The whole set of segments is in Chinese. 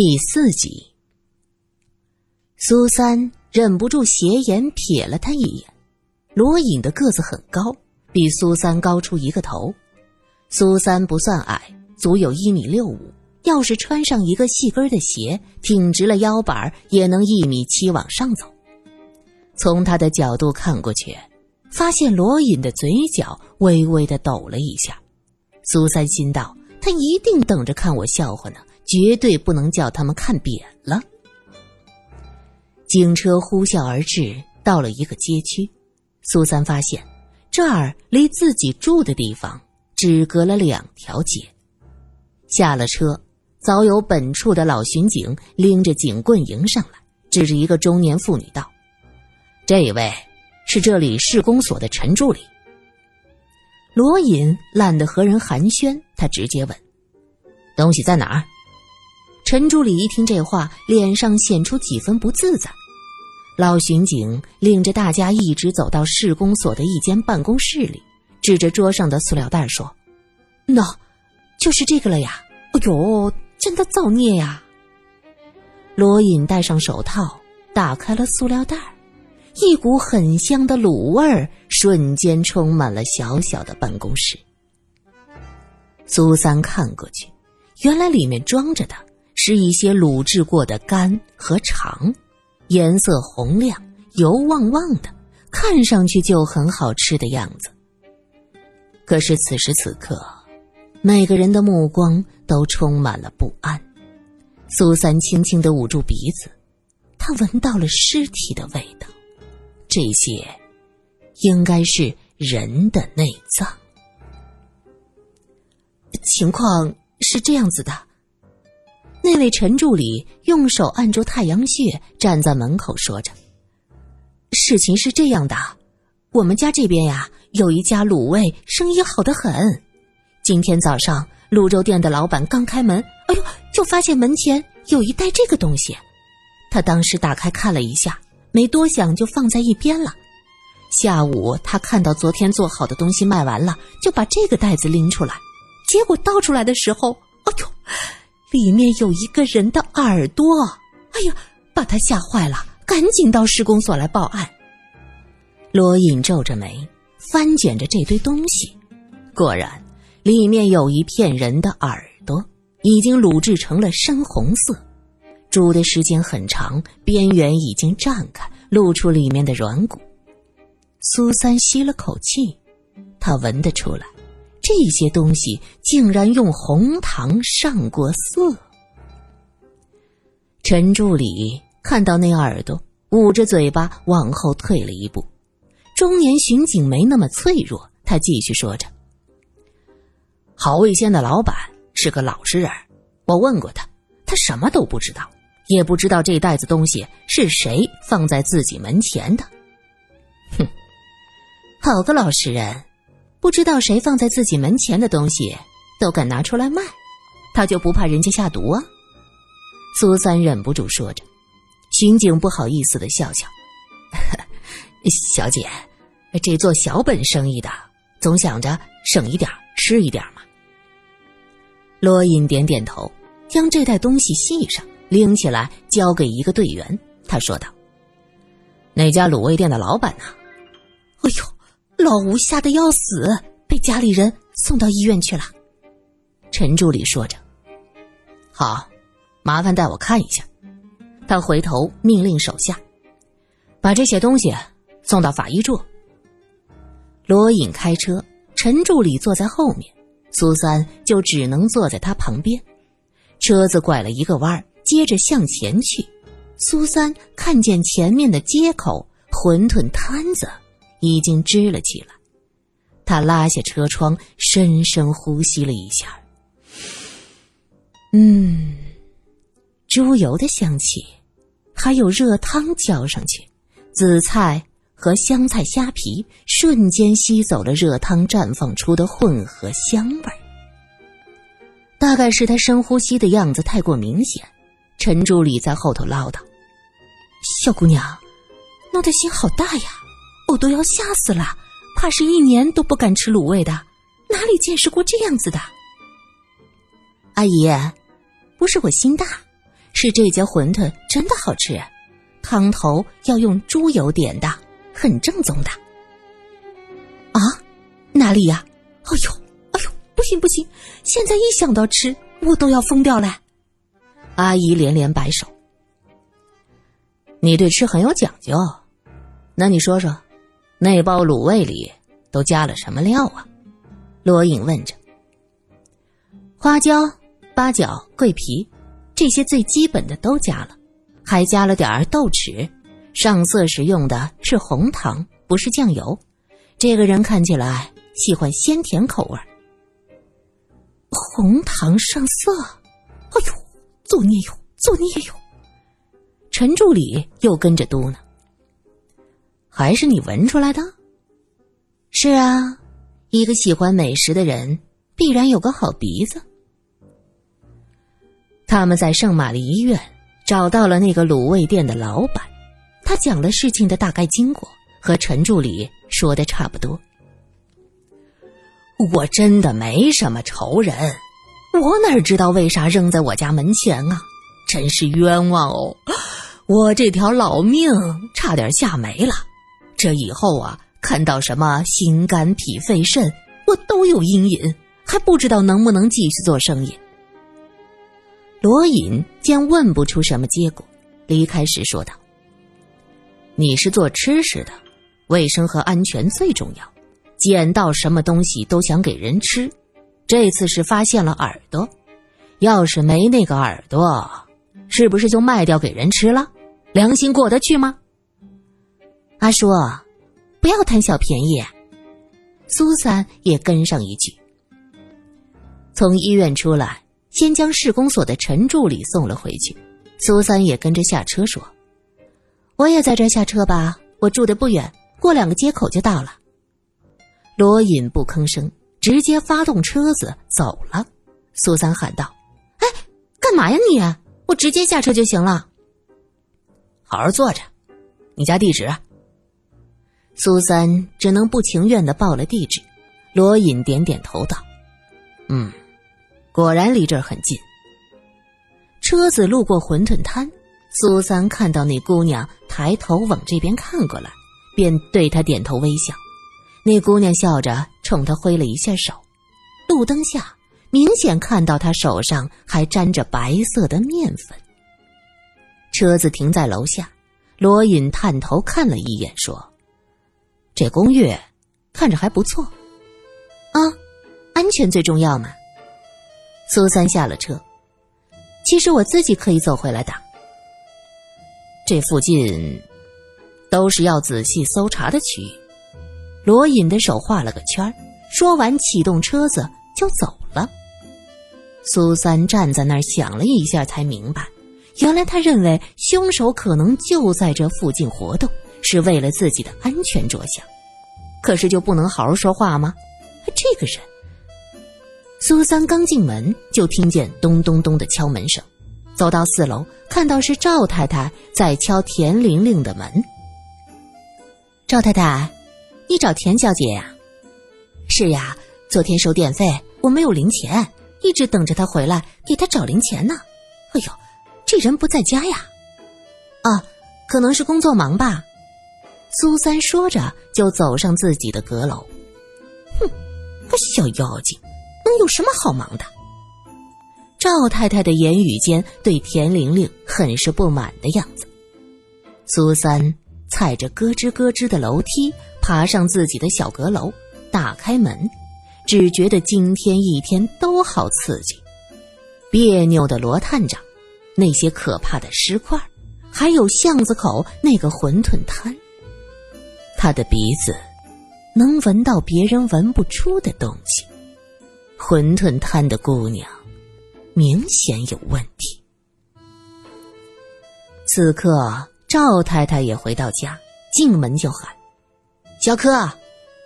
第四集，苏三忍不住斜眼瞥了他一眼。罗隐的个子很高，比苏三高出一个头。苏三不算矮，足有一米六五，要是穿上一个细跟的鞋，挺直了腰板，也能一米七往上走。从他的角度看过去，发现罗隐的嘴角微微的抖了一下。苏三心道：他一定等着看我笑话呢。绝对不能叫他们看扁了。警车呼啸而至，到了一个街区，苏三发现这儿离自己住的地方只隔了两条街。下了车，早有本处的老巡警拎着警棍迎上来，指着一个中年妇女道：“这位是这里市公所的陈助理。”罗隐懒得和人寒暄，他直接问：“东西在哪儿？”陈助理一听这话，脸上显出几分不自在。老巡警领着大家一直走到市公所的一间办公室里，指着桌上的塑料袋说：“那，就是这个了呀！哎呦，真的造孽呀！”罗隐戴上手套，打开了塑料袋，一股很香的卤味儿瞬间充满了小小的办公室。苏三看过去，原来里面装着的。是一些卤制过的肝和肠，颜色红亮、油旺旺的，看上去就很好吃的样子。可是此时此刻，每个人的目光都充满了不安。苏三轻轻的捂住鼻子，他闻到了尸体的味道，这些应该是人的内脏。情况是这样子的。那位陈助理用手按住太阳穴，站在门口说着：“事情是这样的，我们家这边呀，有一家卤味，生意好得很。今天早上卤肉店的老板刚开门，哎呦，就发现门前有一袋这个东西。他当时打开看了一下，没多想就放在一边了。下午他看到昨天做好的东西卖完了，就把这个袋子拎出来，结果倒出来的时候，哎呦！”里面有一个人的耳朵，哎呀，把他吓坏了，赶紧到施工所来报案。罗隐皱着眉，翻卷着这堆东西，果然，里面有一片人的耳朵，已经卤制成了深红色，煮的时间很长，边缘已经绽开，露出里面的软骨。苏三吸了口气，他闻得出来。这些东西竟然用红糖上过色。陈助理看到那耳朵，捂着嘴巴往后退了一步。中年巡警没那么脆弱，他继续说着：“好味鲜的老板是个老实人，我问过他，他什么都不知道，也不知道这袋子东西是谁放在自己门前的。”哼，好个老实人！不知道谁放在自己门前的东西都敢拿出来卖，他就不怕人家下毒啊？苏三忍不住说着，巡警不好意思的笑笑：“ 小姐，这做小本生意的总想着省一点吃一点嘛。”罗隐点点头，将这袋东西系上，拎起来交给一个队员，他说道：“哪家卤味店的老板呢？”哎呦！老吴吓得要死，被家里人送到医院去了。陈助理说着：“好，麻烦带我看一下。”他回头命令手下：“把这些东西送到法医处。”罗隐开车，陈助理坐在后面，苏三就只能坐在他旁边。车子拐了一个弯，接着向前去。苏三看见前面的街口馄饨摊子。已经支了起来，他拉下车窗，深深呼吸了一下。嗯，猪油的香气，还有热汤浇上去，紫菜和香菜虾皮瞬间吸走了热汤绽放出的混合香味。大概是他深呼吸的样子太过明显，陈助理在后头唠叨：“小姑娘，闹的心好大呀。”我都要吓死了，怕是一年都不敢吃卤味的，哪里见识过这样子的？阿姨，不是我心大，是这家馄饨真的好吃，汤头要用猪油点的，很正宗的。啊，哪里呀？哎呦，哎呦，不行不行！现在一想到吃，我都要疯掉了。阿姨连连摆手。你对吃很有讲究，那你说说，那包卤味里都加了什么料啊？罗隐问着。花椒、八角、桂皮，这些最基本的都加了，还加了点儿豆豉。上色时用的是红糖，不是酱油。这个人看起来喜欢鲜甜口味。红糖上色，哎呦，作孽哟，作孽哟！陈助理又跟着嘟囔：“还是你闻出来的？是啊，一个喜欢美食的人，必然有个好鼻子。”他们在圣玛丽医院找到了那个卤味店的老板，他讲了事情的大概经过，和陈助理说的差不多。我真的没什么仇人，我哪知道为啥扔在我家门前啊？真是冤枉哦！我这条老命差点吓没了。这以后啊，看到什么心肝脾肺肾，我都有阴影，还不知道能不能继续做生意。罗隐见问不出什么结果，离开时说道：“你是做吃食的，卫生和安全最重要。捡到什么东西都想给人吃，这次是发现了耳朵，要是没那个耳朵，是不是就卖掉给人吃了？良心过得去吗？”阿叔，不要贪小便宜。苏三也跟上一句。从医院出来。先将市公所的陈助理送了回去，苏三也跟着下车说：“我也在这下车吧，我住的不远，过两个街口就到了。”罗隐不吭声，直接发动车子走了。苏三喊道：“哎，干嘛呀你？我直接下车就行了。”好好坐着，你家地址？苏三只能不情愿的报了地址。罗隐点点头道：“嗯。”果然离这儿很近。车子路过馄饨摊，苏三看到那姑娘抬头往这边看过来，便对她点头微笑。那姑娘笑着冲他挥了一下手。路灯下，明显看到她手上还沾着白色的面粉。车子停在楼下，罗隐探头看了一眼，说：“这公寓看着还不错。啊，安全最重要嘛。”苏三下了车，其实我自己可以走回来的。这附近都是要仔细搜查的区域。罗隐的手画了个圈说完启动车子就走了。苏三站在那儿想了一下，才明白，原来他认为凶手可能就在这附近活动，是为了自己的安全着想。可是就不能好好说话吗？这个人。苏三刚进门，就听见咚咚咚的敲门声。走到四楼，看到是赵太太在敲田玲玲的门。赵太太，你找田小姐呀？是呀，昨天收电费我没有零钱，一直等着她回来给她找零钱呢。哎呦，这人不在家呀？啊，可能是工作忙吧。苏三说着，就走上自己的阁楼。哼，个小妖精！能有什么好忙的？赵太太的言语间对田玲玲很是不满的样子。苏三踩着咯吱咯吱的楼梯爬上自己的小阁楼，打开门，只觉得今天一天都好刺激。别扭的罗探长，那些可怕的尸块，还有巷子口那个馄饨摊。他的鼻子能闻到别人闻不出的东西。馄饨摊的姑娘，明显有问题。此刻，赵太太也回到家，进门就喊：“小柯，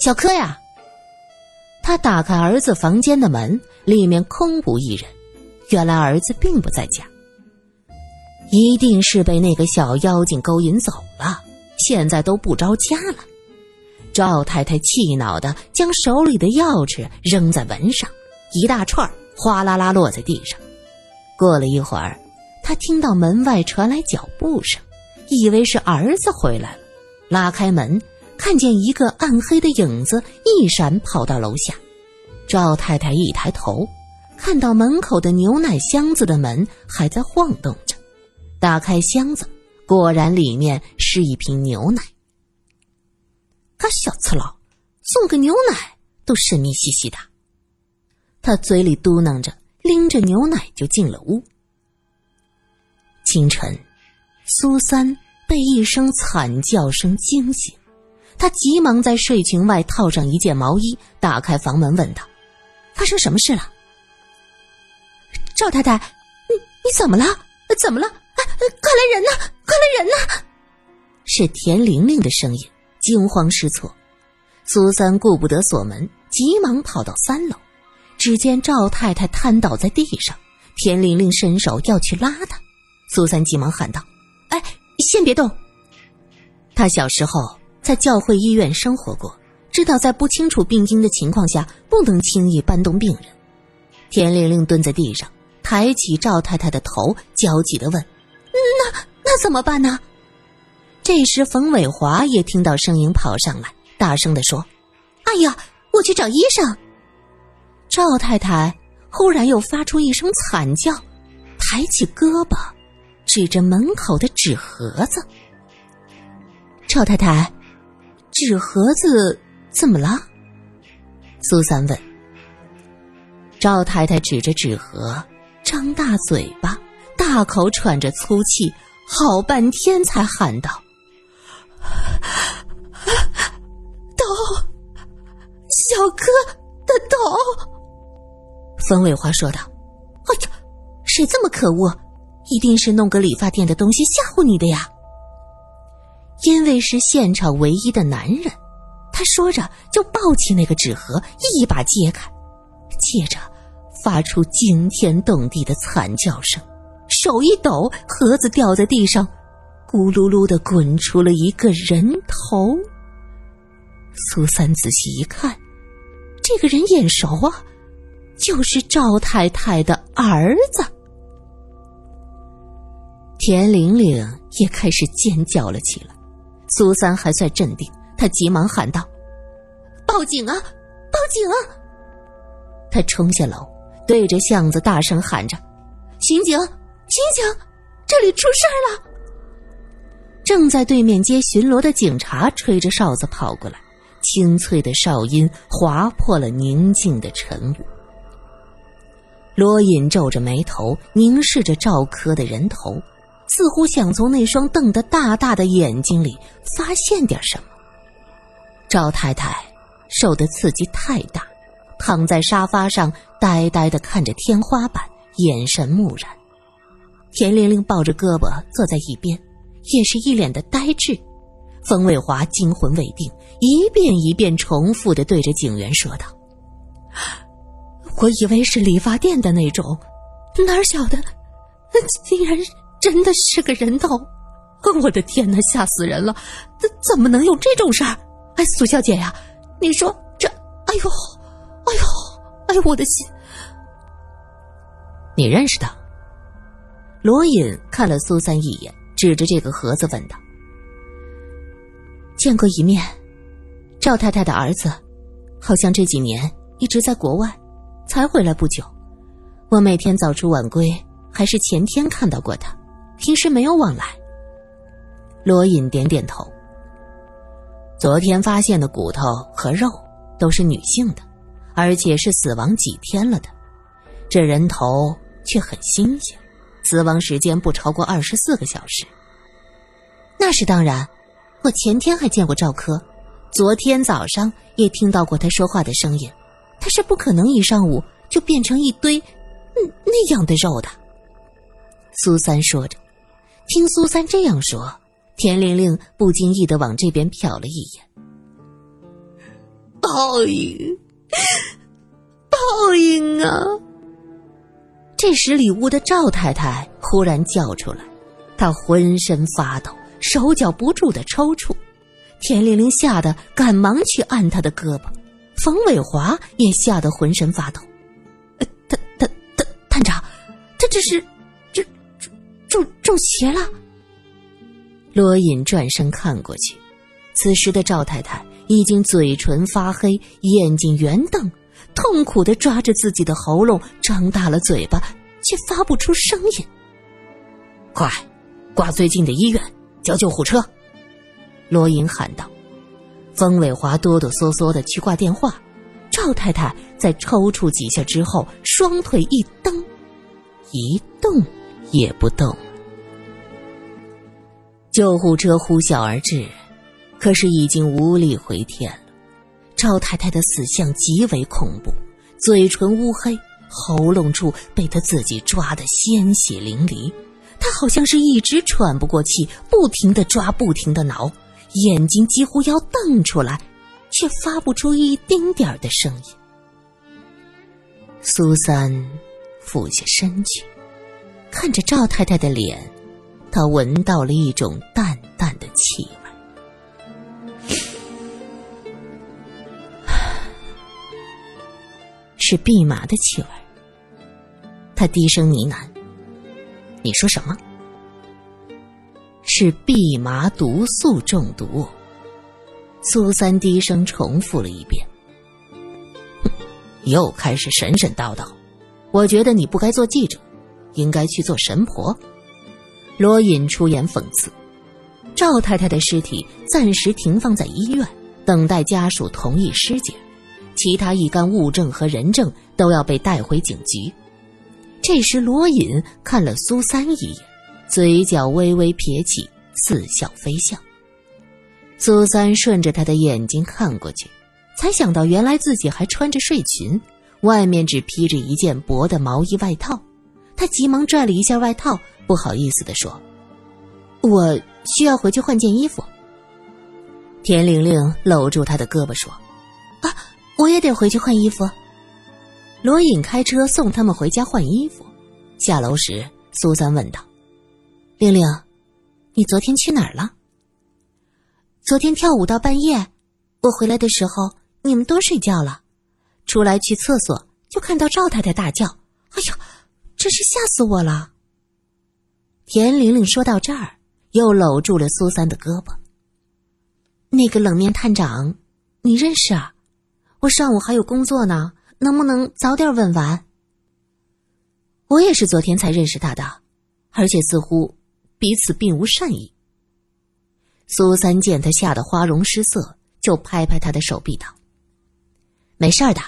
小柯呀！”她打开儿子房间的门，里面空无一人。原来儿子并不在家，一定是被那个小妖精勾引走了，现在都不着家了。赵太太气恼的将手里的钥匙扔在门上。一大串哗啦啦落在地上。过了一会儿，她听到门外传来脚步声，以为是儿子回来了，拉开门，看见一个暗黑的影子一闪跑到楼下。赵太太一抬头，看到门口的牛奶箱子的门还在晃动着，打开箱子，果然里面是一瓶牛奶。他小次郎送个牛奶都神秘兮兮的，他嘴里嘟囔着，拎着牛奶就进了屋。清晨，苏三被一声惨叫声惊醒，他急忙在睡裙外套上一件毛衣，打开房门问道：“发生什么事了？”赵太太，你你怎么了？怎么了？快来人呐！快来人呐！是田玲玲的声音。惊慌失措，苏三顾不得锁门，急忙跑到三楼。只见赵太太瘫倒在地上，田玲玲伸手要去拉她，苏三急忙喊道：“哎，先别动！”他小时候在教会医院生活过，知道在不清楚病因的情况下不能轻易搬动病人。田玲玲蹲在地上，抬起赵太太的头，焦急的问：“那怎么办呢？”这时，冯伟华也听到声音，跑上来，大声的说：“哎呀，我去找医生！”赵太太忽然又发出一声惨叫，抬起胳膊，指着门口的纸盒子。赵太太，纸盒子怎么了？苏三问。赵太太指着纸盒，张大嘴巴，大口喘着粗气，好半天才喊道。头，小柯的头。冯伟华说道：“哎呀，谁这么可恶？一定是弄个理发店的东西吓唬你的呀！”因为是现场唯一的男人，他说着就抱起那个纸盒，一把揭开，接着发出惊天动地的惨叫声，手一抖，盒子掉在地上。咕噜噜的滚出了一个人头。苏三仔细一看，这个人眼熟啊，就是赵太太的儿子。田玲玲也开始尖叫了起来。苏三还算镇定，他急忙喊道：“报警啊！报警啊！”他冲下楼，对着巷子大声喊着：“刑警，醒醒，这里出事儿了！”正在对面街巡逻的警察吹着哨子跑过来，清脆的哨音划破了宁静的晨雾。罗隐皱着眉头凝视着赵柯的人头，似乎想从那双瞪得大大的眼睛里发现点什么。赵太太受的刺激太大，躺在沙发上呆呆的看着天花板，眼神木然。田玲玲抱着胳膊坐在一边。也是一脸的呆滞，冯伟华惊魂未定，一遍一遍重复的对着警员说道：“我以为是理发店的那种，哪晓得，竟然真的是个人头！我的天哪，吓死人了！怎怎么能有这种事儿？哎，苏小姐呀，你说这……哎呦，哎呦，哎呦，我的心！你认识他？”罗隐看了苏三一眼。指着这个盒子问道：“见过一面，赵太太的儿子，好像这几年一直在国外，才回来不久。我每天早出晚归，还是前天看到过他，平时没有往来。”罗隐点点头。昨天发现的骨头和肉都是女性的，而且是死亡几天了的，这人头却很新鲜。死亡时间不超过二十四个小时。那是当然，我前天还见过赵科，昨天早上也听到过他说话的声音。他是不可能一上午就变成一堆嗯那样的肉的。苏三说着，听苏三这样说，田玲玲不经意的往这边瞟了一眼。报应，报应啊！这时，里屋的赵太太忽然叫出来，她浑身发抖，手脚不住的抽搐。田玲玲吓得赶忙去按她的胳膊，冯伟华也吓得浑身发抖。探探探探长，他这是这这中中邪了。罗隐转身看过去，此时的赵太太已经嘴唇发黑，眼睛圆瞪，痛苦的抓着自己的喉咙，张大了嘴巴，却发不出声音。快，挂最近的医院，叫救护车！罗隐喊道。冯伟华哆哆嗦嗦的去挂电话，赵太太在抽搐几下之后，双腿一蹬，一动也不动。救护车呼啸而至，可是已经无力回天了。赵太太的死相极为恐怖，嘴唇乌黑，喉咙处被她自己抓得鲜血淋漓。她好像是一直喘不过气，不停的抓，不停的挠，眼睛几乎要瞪出来，却发不出一丁点儿的声音。苏三俯下身去，看着赵太太的脸。他闻到了一种淡淡的是蓖麻的气味。他低声呢喃：“你说什么？”是蓖麻毒素中毒。苏三低声重复了一遍：“又开始神神叨叨。我觉得你不该做记者，应该去做神婆。”罗隐出言讽刺：“赵太太的尸体暂时停放在医院，等待家属同意尸检，其他一干物证和人证都要被带回警局。”这时，罗隐看了苏三一眼，嘴角微微撇起，似笑非笑。苏三顺着他的眼睛看过去，才想到原来自己还穿着睡裙，外面只披着一件薄的毛衣外套。他急忙拽了一下外套。不好意思的说：“我需要回去换件衣服。”田玲玲搂住他的胳膊说：“，我也得回去换衣服。”罗隐开车送他们回家换衣服。下楼时，苏三问道：“玲玲，你昨天去哪儿了？”“昨天跳舞到半夜，我回来的时候你们都睡觉了，出来去厕所就看到赵太太大叫：‘哎呀，真是吓死我了！’”田玲玲说到这儿，又搂住了苏三的胳膊。那个冷面探长，你认识啊？我上午还有工作呢，能不能早点问完？我也是昨天才认识他的，而且似乎彼此并无善意。苏三见他吓得花容失色，就拍拍他的手臂道：“没事的，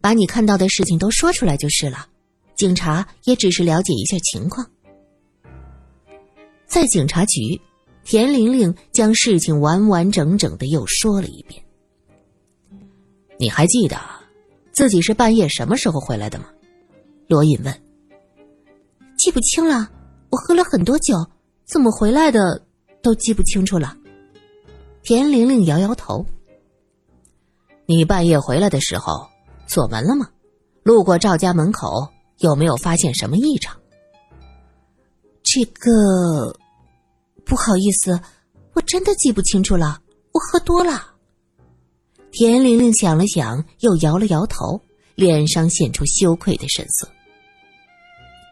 把你看到的事情都说出来就是了。警察也只是了解一下情况。”在警察局，田玲玲将事情完完整整的又说了一遍。你还记得自己是半夜什么时候回来的吗？罗隐问。记不清了，我喝了很多酒，怎么回来的都记不清楚了。田玲玲摇摇头。你半夜回来的时候锁门了吗？路过赵家门口，有没有发现什么异常？这个不好意思，我真的记不清楚了。我喝多了。田玲玲想了想，又摇了摇头，脸上现出羞愧的神色。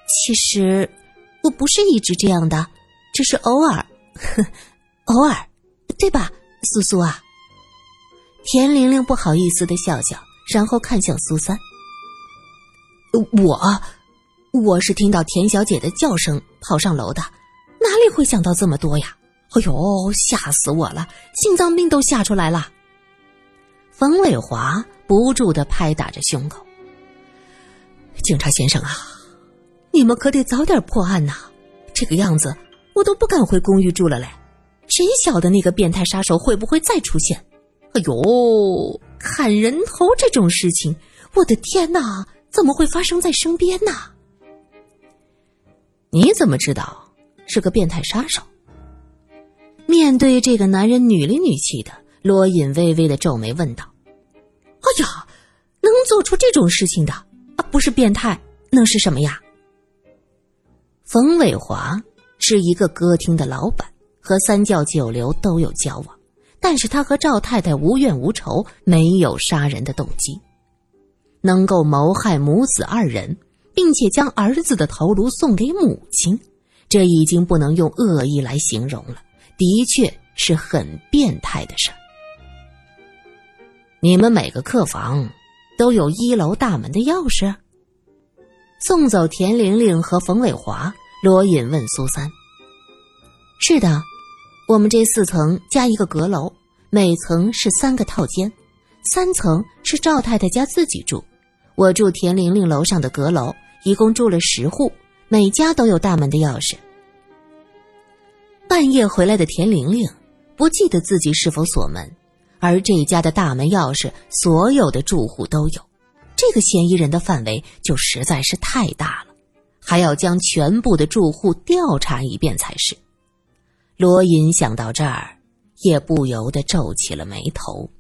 其实我不是一直这样的，只是偶尔，偶尔，对吧，苏苏啊？田玲玲不好意思的笑笑，然后看向苏三。我。我是听到田小姐的叫声跑上楼的，哪里会想到这么多呀？哎呦，吓死我了，心脏病都吓出来了。冯伟华不住的拍打着胸口：“警察先生啊，你们可得早点破案呐！这个样子，我都不敢回公寓住了嘞。谁晓得那个变态杀手会不会再出现？哎呦，砍人头这种事情，我的天哪，怎么会发生在身边呢？”你怎么知道是个变态杀手？面对这个男人女里女气的，罗隐微微的皱眉问道：“哎呀，能做出这种事情的啊，不是变态能是什么呀？”冯伟华是一个歌厅的老板，和三教九流都有交往，但是他和赵太太无怨无仇，没有杀人的动机，能够谋害母子二人。并且将儿子的头颅送给母亲，这已经不能用恶意来形容了，的确是很变态的事儿。你们每个客房都有一楼大门的钥匙？送走田玲玲和冯伟华，罗隐问苏三：“是的，我们这四层加一个阁楼，每层是三个套间，三层是赵太太家自己住。我住田玲玲楼上的阁楼，一共住了十户，每家都有大门的钥匙。”半夜回来的田玲玲不记得自己是否锁门。而这家的大门钥匙，所有的住户都有，这个嫌疑人的范围就实在是太大了，还要将全部的住户调查一遍才是。罗隐想到这儿，也不由得皱起了眉头。